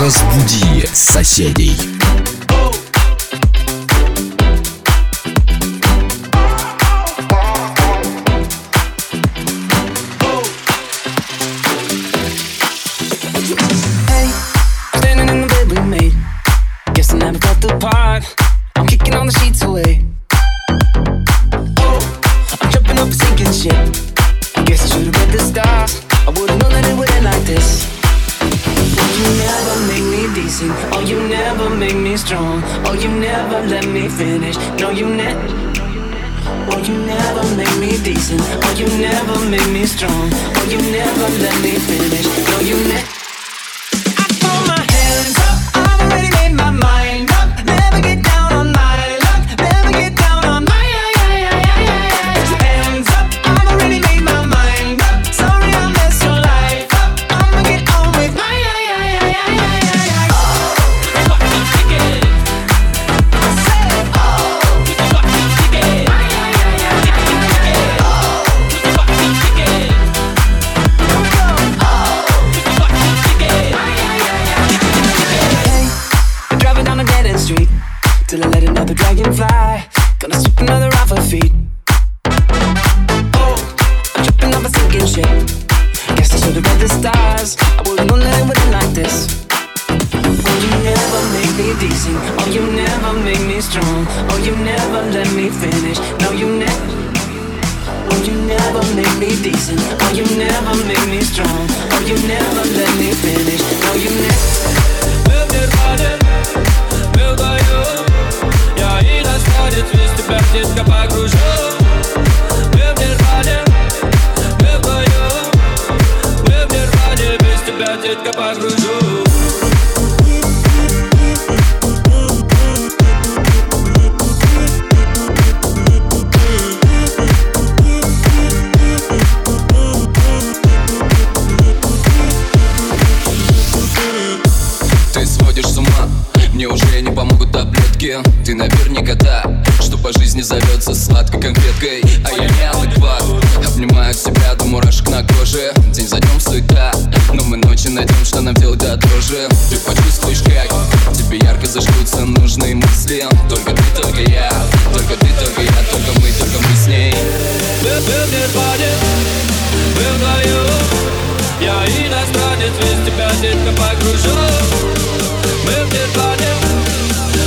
Разбуди соседей. strong. Oh, you never let me finish. No, you never. Oh, you never make me decent. Oh, you never make me strong. Oh, you never let me finish. No, you never. Wil weer verder, wil bij jou. Ja, и настанет весь тебя детка погружу. уверен, ты наверняка та Что по жизни зовется сладкой конфеткой, А я не адекват. Обнимаю себя до мурашек на коже. День за днем суета Но мы ночи найдем, что нам делать до дрожи Ты почувствуешь как Тебе ярко зажгутся нужные мысли. Только ты, только я Только ты, только я, только мы, только мы с ней. Ты, ты, ты, парень, был вдвоем я иностранец, весь тебя сильно погружен Мы в нирване,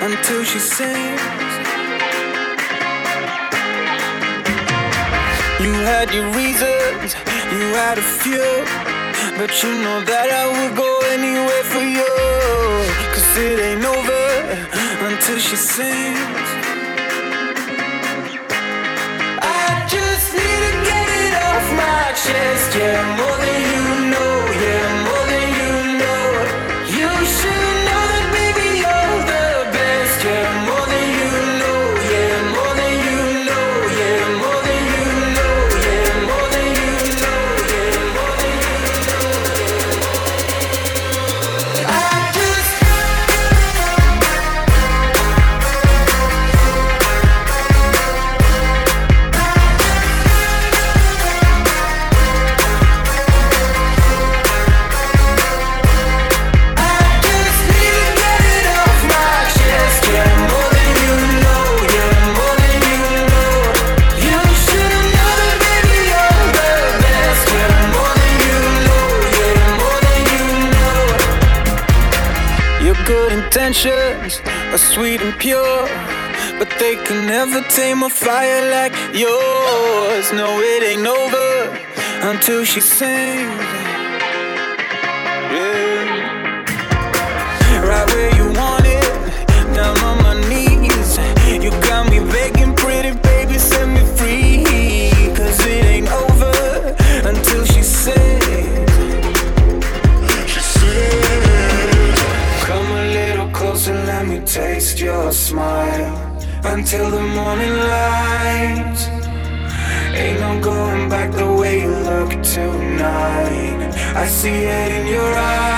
until she sings. You had your reasons, you had a few, but you know that I would go anywhere for you. Cause it ain't over until she sings. I just need to get it off my chest, yeah. intentions are sweet and pure, but they can never tame a fire like yours. No, it ain't over until she sings. night. I see it in your eyes.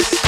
it.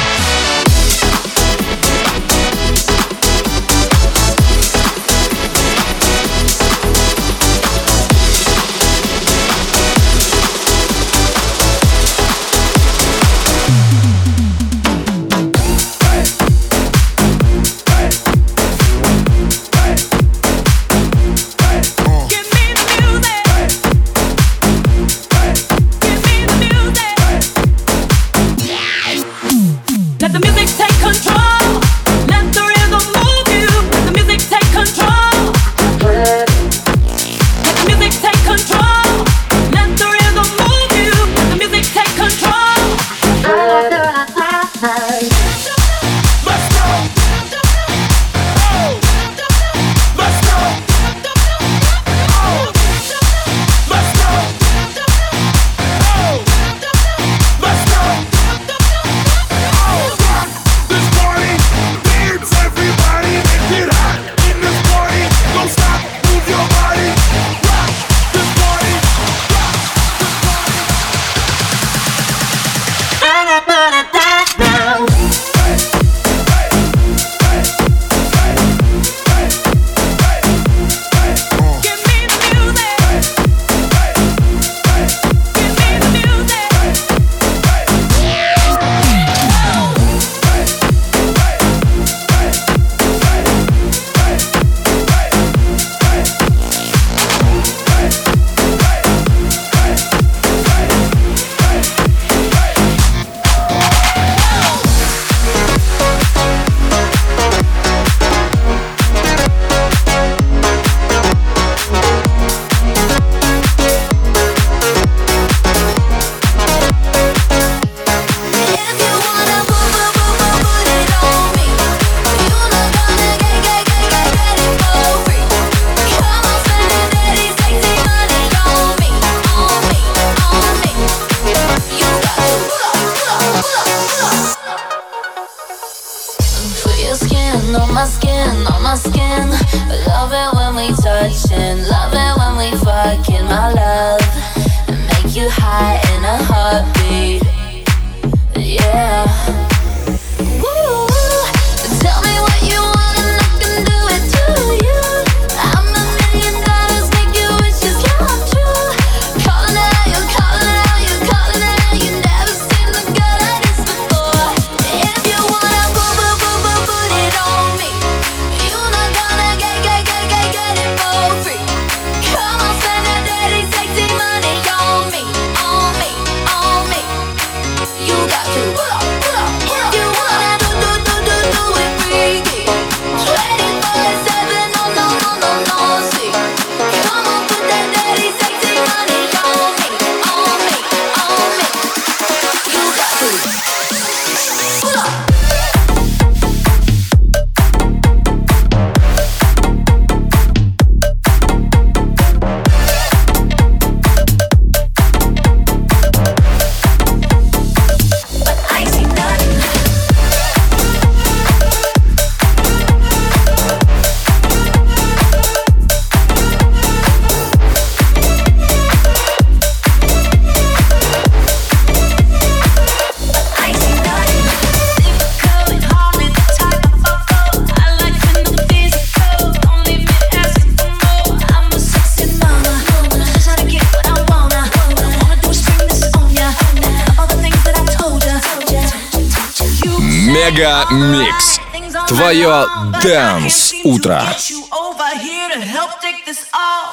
Мега Микс. Твое Дэнс Утро.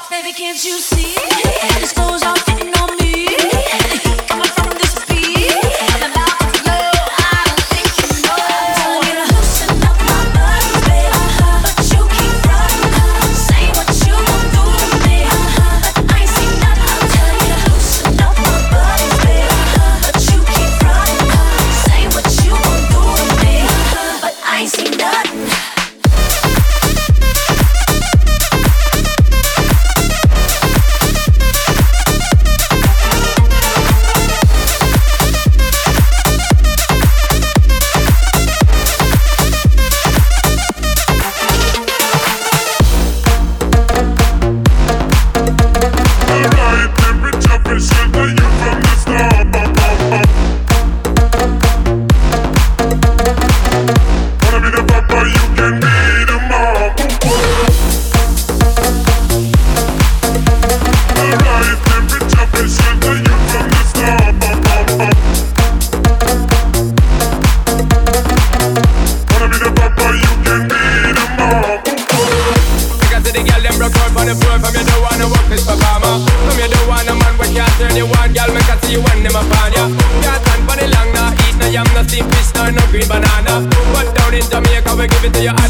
Baby, can't you see? This goes off in on me. give it to your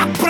Stop